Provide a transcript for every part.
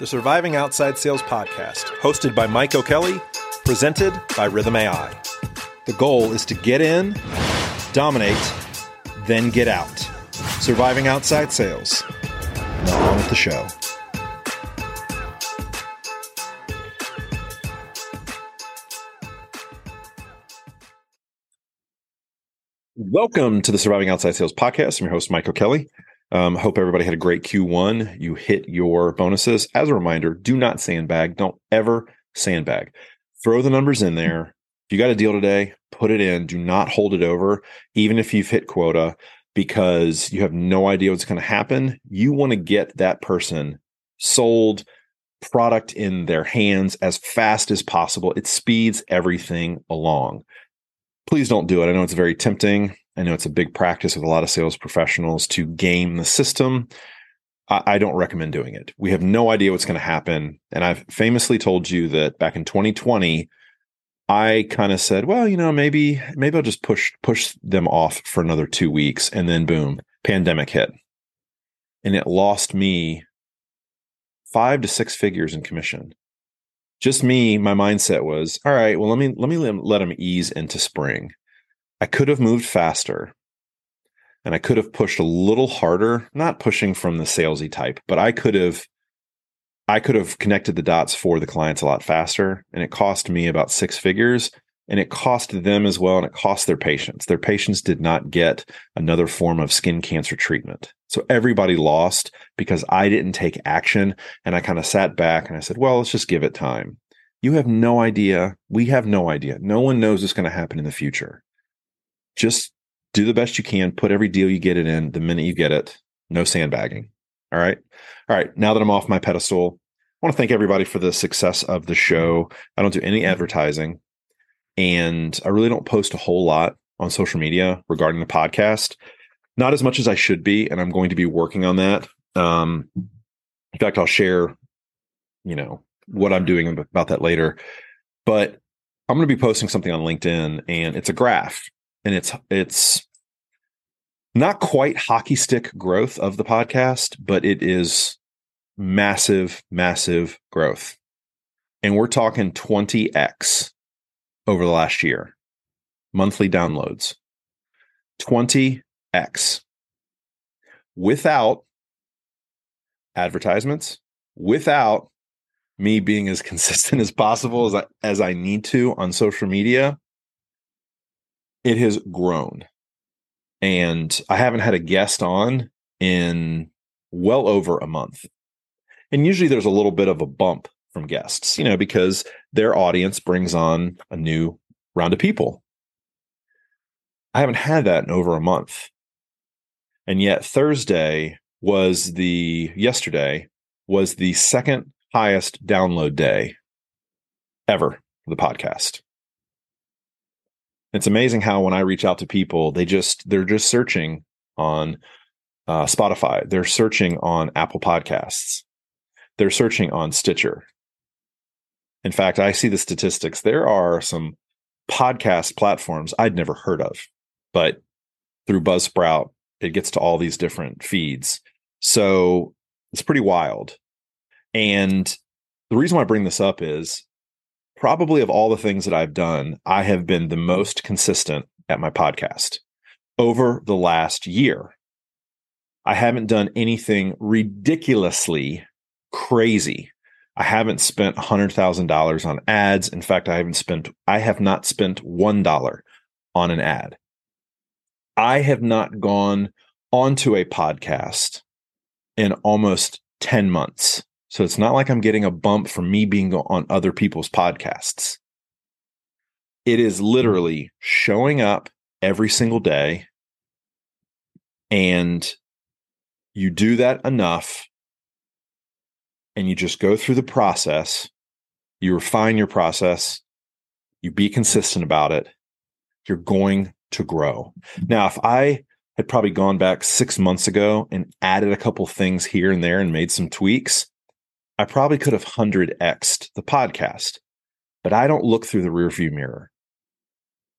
the Surviving Outside Sales podcast, hosted by Mike O'Kelly, presented by Rhythm AI. The goal is to get in, dominate, then get out. Surviving Outside Sales. Now on with the show. Welcome to the Surviving Outside Sales podcast. I'm your host, Mike O'Kelly. Um, hope everybody had a great Q1. You hit your bonuses. As a reminder, do not sandbag. Don't ever sandbag. Throw the numbers in there. If you got a deal today, put it in. Do not hold it over, even if you've hit quota, because you have no idea what's going to happen. You want to get that person sold product in their hands as fast as possible. It speeds everything along. Please don't do it. I know it's very tempting. I know it's a big practice with a lot of sales professionals to game the system. I, I don't recommend doing it. We have no idea what's going to happen. And I've famously told you that back in 2020, I kind of said, well, you know, maybe maybe I'll just push push them off for another two weeks, and then boom, pandemic hit, and it lost me five to six figures in commission. Just me, my mindset was, all right, well, let me let me let them ease into spring. I could have moved faster and I could have pushed a little harder, not pushing from the salesy type, but I could have I could have connected the dots for the clients a lot faster and it cost me about six figures and it cost them as well and it cost their patients. Their patients did not get another form of skin cancer treatment. So everybody lost because I didn't take action and I kind of sat back and I said, well, let's just give it time. You have no idea. We have no idea. No one knows what's going to happen in the future just do the best you can. Put every deal you get it in the minute you get it. No sandbagging. All right. All right. Now that I'm off my pedestal, I want to thank everybody for the success of the show. I don't do any advertising and I really don't post a whole lot on social media regarding the podcast. Not as much as I should be. And I'm going to be working on that. Um, in fact, I'll share, you know, what I'm doing about that later. But I'm going to be posting something on LinkedIn and it's a graph and it's it's not quite hockey stick growth of the podcast, but it is massive, massive growth. And we're talking 20x over the last year. Monthly downloads. 20x. Without advertisements, without me being as consistent as possible as I, as I need to on social media, it has grown. And I haven't had a guest on in well over a month. And usually there's a little bit of a bump from guests, you know, because their audience brings on a new round of people. I haven't had that in over a month. And yet Thursday was the yesterday was the second highest download day ever for the podcast. It's amazing how when I reach out to people, they just they're just searching on uh, Spotify, they're searching on Apple Podcasts, they're searching on Stitcher. In fact, I see the statistics. There are some podcast platforms I'd never heard of, but through Buzzsprout, it gets to all these different feeds. So it's pretty wild. And the reason why I bring this up is probably of all the things that I've done, I have been the most consistent at my podcast over the last year. I haven't done anything ridiculously crazy. I haven't spent $100,000 on ads. In fact, I haven't spent, I have not spent $1 on an ad. I have not gone onto a podcast in almost 10 months. So it's not like I'm getting a bump from me being on other people's podcasts. It is literally showing up every single day. And you do that enough and you just go through the process. You refine your process. You be consistent about it. You're going to grow. Now, if I had probably gone back six months ago and added a couple things here and there and made some tweaks, I probably could have 100xed the podcast, but I don't look through the rearview mirror.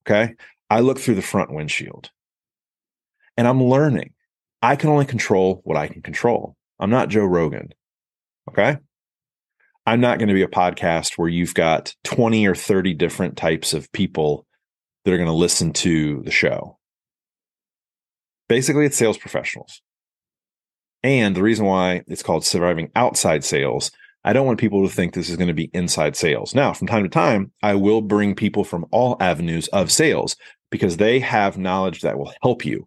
Okay. I look through the front windshield and I'm learning. I can only control what I can control. I'm not Joe Rogan. Okay. I'm not going to be a podcast where you've got 20 or 30 different types of people that are going to listen to the show. Basically, it's sales professionals. And the reason why it's called surviving outside sales, I don't want people to think this is going to be inside sales. Now, from time to time, I will bring people from all avenues of sales because they have knowledge that will help you.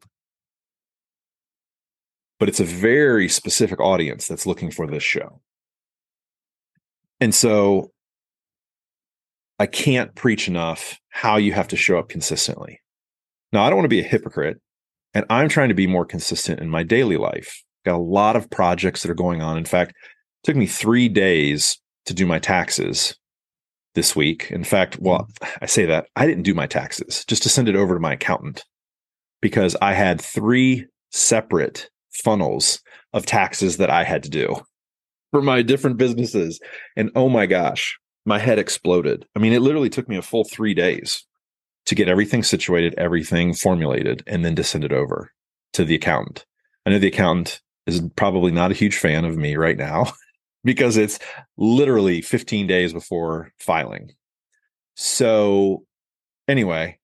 But it's a very specific audience that's looking for this show. And so I can't preach enough how you have to show up consistently. Now, I don't want to be a hypocrite, and I'm trying to be more consistent in my daily life. Got a lot of projects that are going on. In fact, it took me three days to do my taxes this week. In fact, well, mm. I say that I didn't do my taxes, just to send it over to my accountant because I had three separate funnels of taxes that I had to do for my different businesses. And oh my gosh, my head exploded. I mean, it literally took me a full three days to get everything situated, everything formulated, and then to send it over to the accountant. I know the accountant is probably not a huge fan of me right now because it's literally 15 days before filing. So, anyway,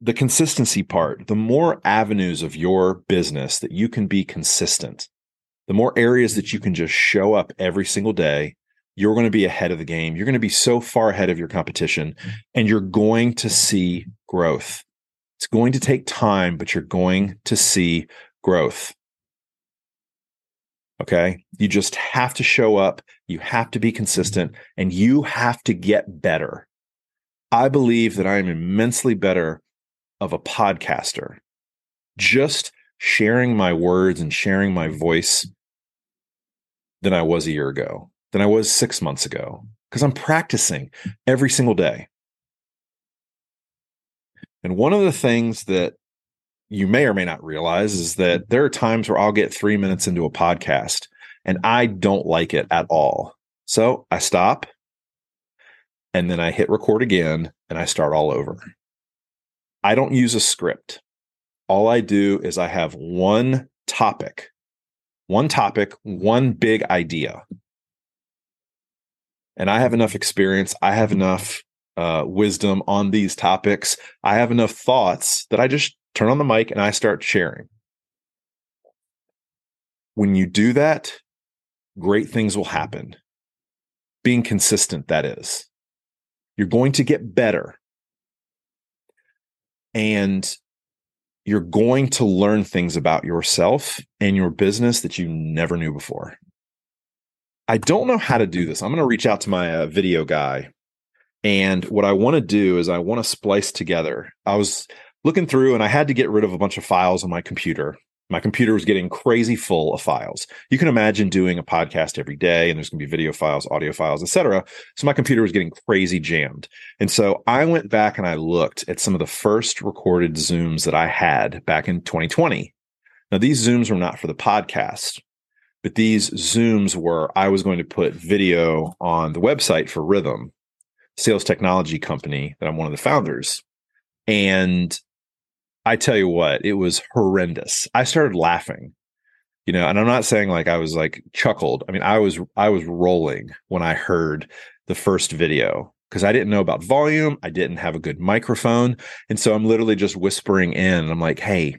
the consistency part, the more avenues of your business that you can be consistent the more areas that you can just show up every single day, you're going to be ahead of the game. You're going to be so far ahead of your competition and you're going to see growth. It's going to take time, but you're going to see growth. Okay. You just have to show up. You have to be consistent and you have to get better. I believe that I am immensely better of a podcaster. Just sharing my words and sharing my voice than I was a year ago, than I was six months ago, because I'm practicing every single day. And one of the things that you may or may not realize is that there are times where I'll get three minutes into a podcast and I don't like it at all. So I stop and then I hit record again and I start all over. I don't use a script all I do is I have one topic, one topic, one big idea. And I have enough experience, I have enough uh, wisdom on these topics, I have enough thoughts that I just turn on the mic and I start sharing. When you do that, great things will happen. Being consistent, that is. You're going to get better. And you're going to learn things about yourself and your business that you never knew before. I don't know how to do this. I'm going to reach out to my uh, video guy. And what I want to do is I want to splice together. I was looking through and I had to get rid of a bunch of files on my computer my computer was getting crazy full of files. You can imagine doing a podcast every day and there's going to be video files, audio files, etc. So my computer was getting crazy jammed. And so I went back and I looked at some of the first recorded Zooms that I had back in 2020. Now these Zooms were not for the podcast, but these Zooms were I was going to put video on the website for Rhythm, sales technology company that I'm one of the founders. And I tell you what, it was horrendous. I started laughing, you know, and I'm not saying like I was like chuckled. I mean, I was I was rolling when I heard the first video because I didn't know about volume. I didn't have a good microphone. And so I'm literally just whispering in I'm like, hey,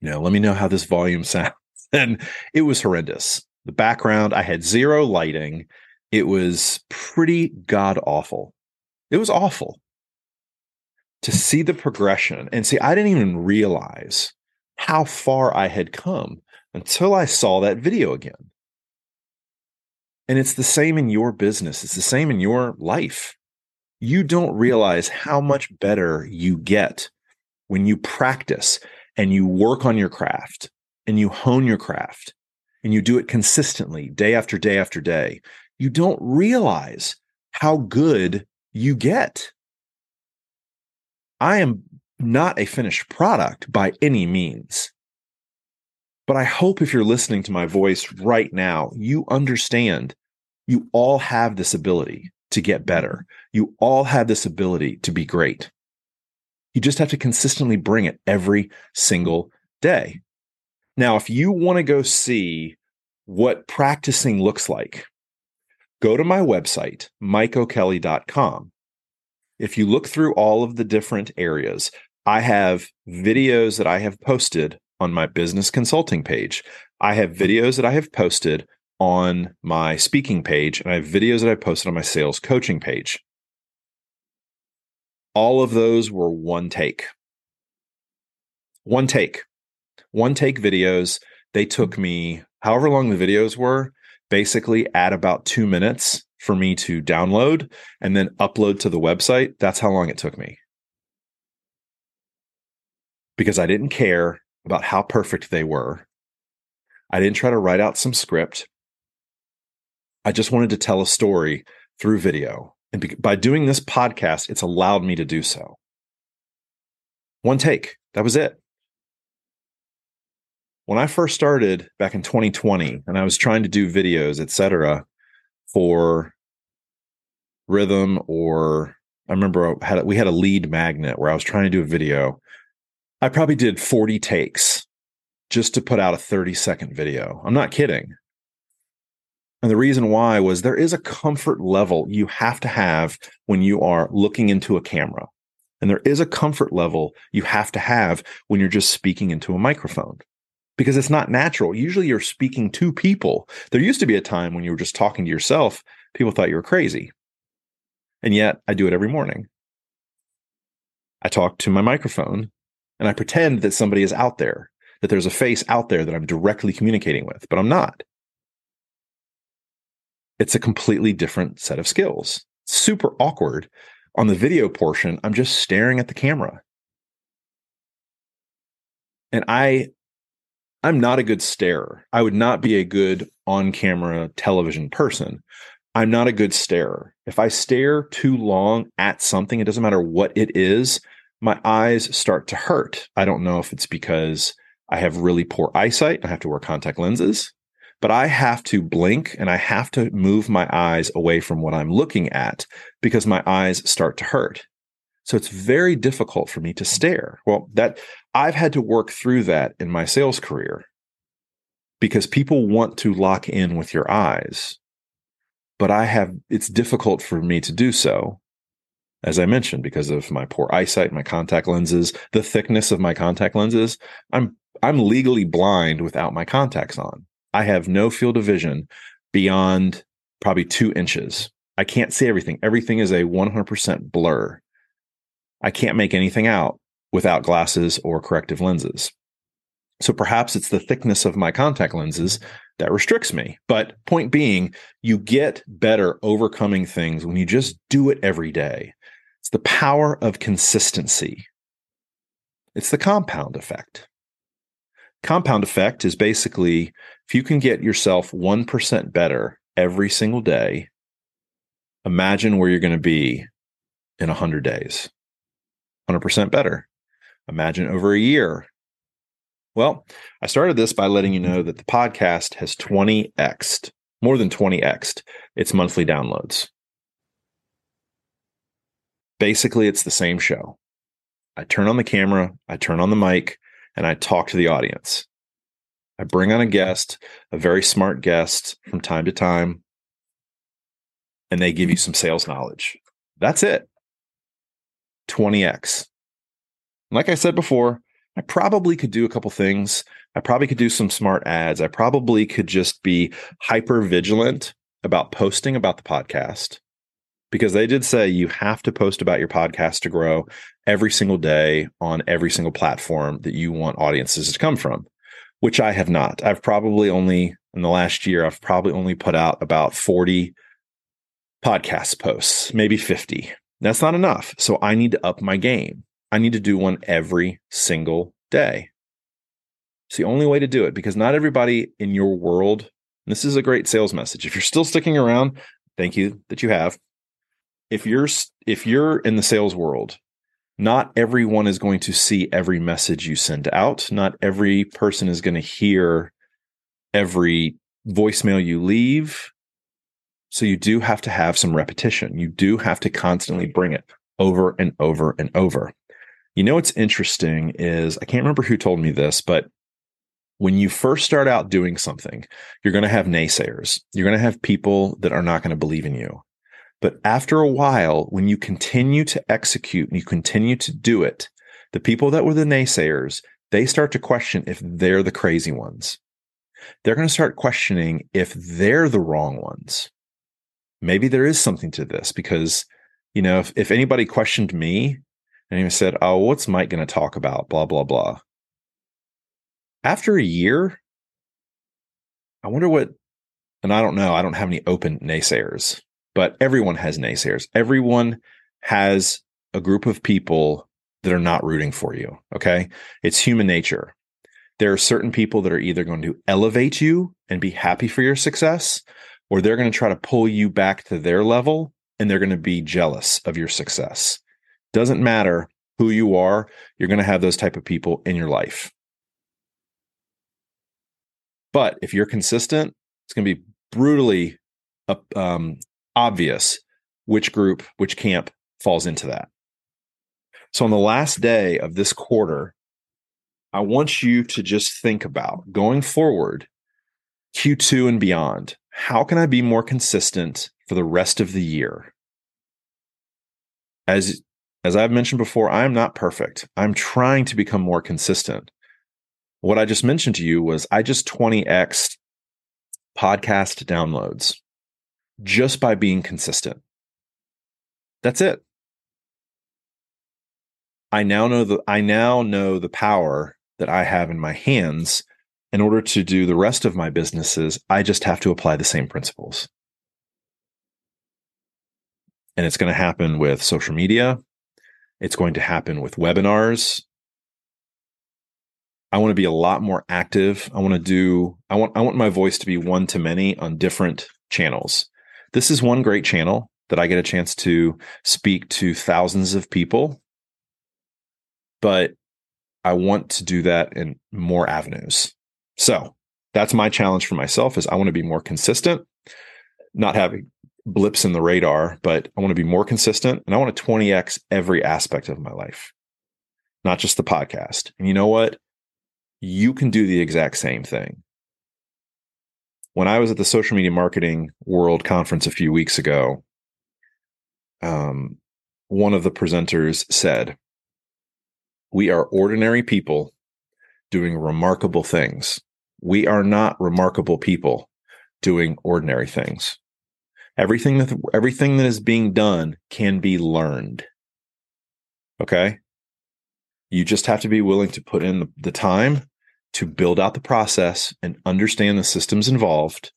you know, let me know how this volume sounds. And it was horrendous. The background, I had zero lighting. It was pretty god awful. It was awful to see the progression and see, I didn't even realize how far I had come until I saw that video again. And it's the same in your business, it's the same in your life. You don't realize how much better you get when you practice and you work on your craft and you hone your craft and you do it consistently day after day after day. You don't realize how good you get. I am not a finished product by any means. But I hope if you're listening to my voice right now, you understand you all have this ability to get better. You all have this ability to be great. You just have to consistently bring it every single day. Now, if you want to go see what practicing looks like, Go to my website, mikeokelly.com. If you look through all of the different areas, I have videos that I have posted on my business consulting page. I have mm-hmm. videos that I have posted on my speaking page, and I have videos that I posted on my sales coaching page. All of those were one take. One take. One take videos. They took mm-hmm. me however long the videos were, basically at about two minutes for me to download and then upload to the website. That's how long it took me. Because I didn't care about how perfect they were. I didn't try to write out some script. I just wanted to tell a story through video. And by doing this podcast, it's allowed me to do so. One take. That was it. When I first started back in 2020 and I was trying to do videos, etc., for rhythm or I remember I had we had a lead magnet where I was trying to do a video. I probably did 40 takes just to put out a 30 second video. I'm not kidding. And the reason why was there is a comfort level you have to have when you are looking into a camera. And there is a comfort level you have to have when you're just speaking into a microphone because it's not natural. Usually you're speaking to people. There used to be a time when you were just talking to yourself, people thought you were crazy. And yet I do it every morning. I talk to my microphone and I pretend that somebody is out there, that there's a face out there that I'm directly communicating with, but I'm not it's a completely different set of skills. Super awkward. On the video portion, I'm just staring at the camera. And I I'm not a good starer. I would not be a good on-camera television person. I'm not a good starer. If I stare too long at something, it doesn't matter what it is, my eyes start to hurt. I don't know if it's because I have really poor eyesight. I have to wear contact lenses but I have to blink and I have to move my eyes away from what I'm looking at because my eyes start to hurt. So it's very difficult for me to stare. Well, that I've had to work through that in my sales career because people want to lock in with your eyes. But I have, it's difficult for me to do so. As I mentioned, because of my poor eyesight, my contact lenses, the thickness of my contact lenses, I'm, I'm legally blind without my contacts on. I have no field of vision beyond probably two inches. I can't see everything. Everything is a 100% blur. I can't make anything out without glasses or corrective lenses. So perhaps it's the thickness of my contact lenses that restricts me. But point being, you get better overcoming things when you just do it every day. It's the power of consistency. It's the compound effect. Compound effect is basically if you can get yourself 1% better every single day, imagine where you're going to be in 100 days. 100% better. Imagine over a year. Well, I started this by letting you know that the podcast has 20xed, more than 20xed its monthly downloads. Basically, it's the same show. I turn on the camera, I turn on the mic, and I talk to the audience. I bring on a guest, a very smart guest from time to time, and they give you some sales knowledge. That's it. 20x. Like I said before, I probably could do a couple things. I probably could do some smart ads. I probably could just be hyper vigilant about posting about the podcast because they did say you have to post about your podcast to grow every single day on every single platform that you want audiences to come from which I have not. I've probably only in the last year, I've probably only put out about 40 podcast posts, maybe 50. That's not enough. So I need to up my game. I need to do one every single day. It's the only way to do it because not everybody in your world, this is a great sales message. If you're still sticking around, thank you that you have. If you're if you're in the sales world not everyone is going to see every message you send out. Not every person is going to hear every voicemail you leave. So you do have to have some repetition. You do have to constantly bring it over and over and over. You know what's interesting is I can't remember who told me this, but when you first start out doing something, you're going to have naysayers. You're going to have people that are not going to believe in you. But after a while, when you continue to execute and you continue to do it, the people that were the naysayers, they start to question if they're the crazy ones. They're going to start questioning if they're the wrong ones. Maybe there is something to this because, you know, if, if anybody questioned me and he said, Oh, what's Mike going to talk about? Blah, blah, blah. After a year, I wonder what, and I don't know, I don't have any open naysayers, but everyone has naysayers. Everyone has a group of people that are not rooting for you. Okay. It's human nature. There are certain people that are either going to elevate you and be happy for your success, or they're going to try to pull you back to their level and they're going to be jealous of your success. Doesn't matter who you are, you're going to have those type of people in your life. But if you're consistent, it's going to be brutally um, obvious which group, which camp falls into that. So on the last day of this quarter, I want you to just think about going forward, Q2 and beyond. How can I be more consistent for the rest of the year? As as I've mentioned before, I am not perfect. I'm trying to become more consistent. What I just mentioned to you was I just 20x podcast downloads just by being consistent. That's it. I now know the I now know the power that I have in my hands in order to do the rest of my businesses. I just have to apply the same principles. And it's going to happen with social media. It's going to happen with webinars. I want to be a lot more active. I want to do I want I want my voice to be one to many on different channels. This is one great channel that I get a chance to speak to thousands of people. But I want to do that in more avenues. So, that's my challenge for myself is I want to be more consistent, not having blips in the radar, but I want to be more consistent and I want to 20x every aspect of my life. Not just the podcast. And you know what? you can do the exact same thing. When I was at the social media marketing world conference a few weeks ago, um, one of the presenters said, We are ordinary people doing remarkable things. We are not remarkable people doing ordinary things. Everything that everything that is being done can be learned. Okay? You just have to be willing to put in the, the time to build out the process and understand the systems involved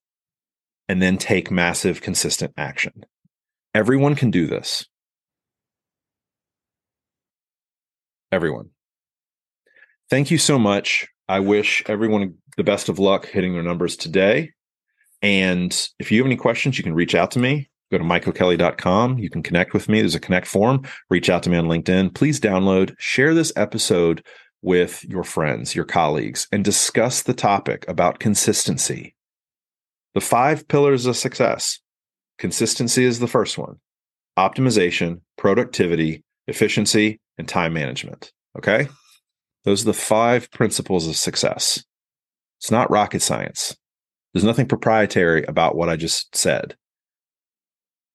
and then take massive consistent action. Everyone can do this. Everyone. Thank you so much. I wish everyone the best of luck hitting their numbers today. And if you have any questions, you can reach out to me. Go to mikeokelly.com. You can connect with me. There's a connect form. Reach out to me on LinkedIn. Please download, share this episode with your friends, your colleagues, and discuss the topic about consistency. The five pillars of success consistency is the first one, optimization, productivity, efficiency, and time management. Okay. Those are the five principles of success. It's not rocket science. There's nothing proprietary about what I just said.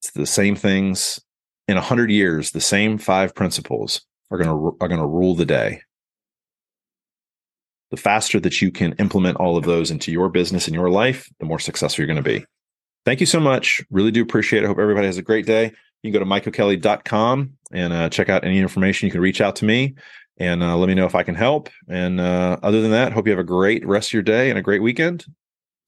It's the same things in a hundred years. The same five principles are going to are going to rule the day the faster that you can implement all of those into your business and your life, the more successful you're going to be. Thank you so much. Really do appreciate it. I hope everybody has a great day. You can go to mikeokelly.com and uh, check out any information. You can reach out to me and uh, let me know if I can help. And uh, other than that, hope you have a great rest of your day and a great weekend.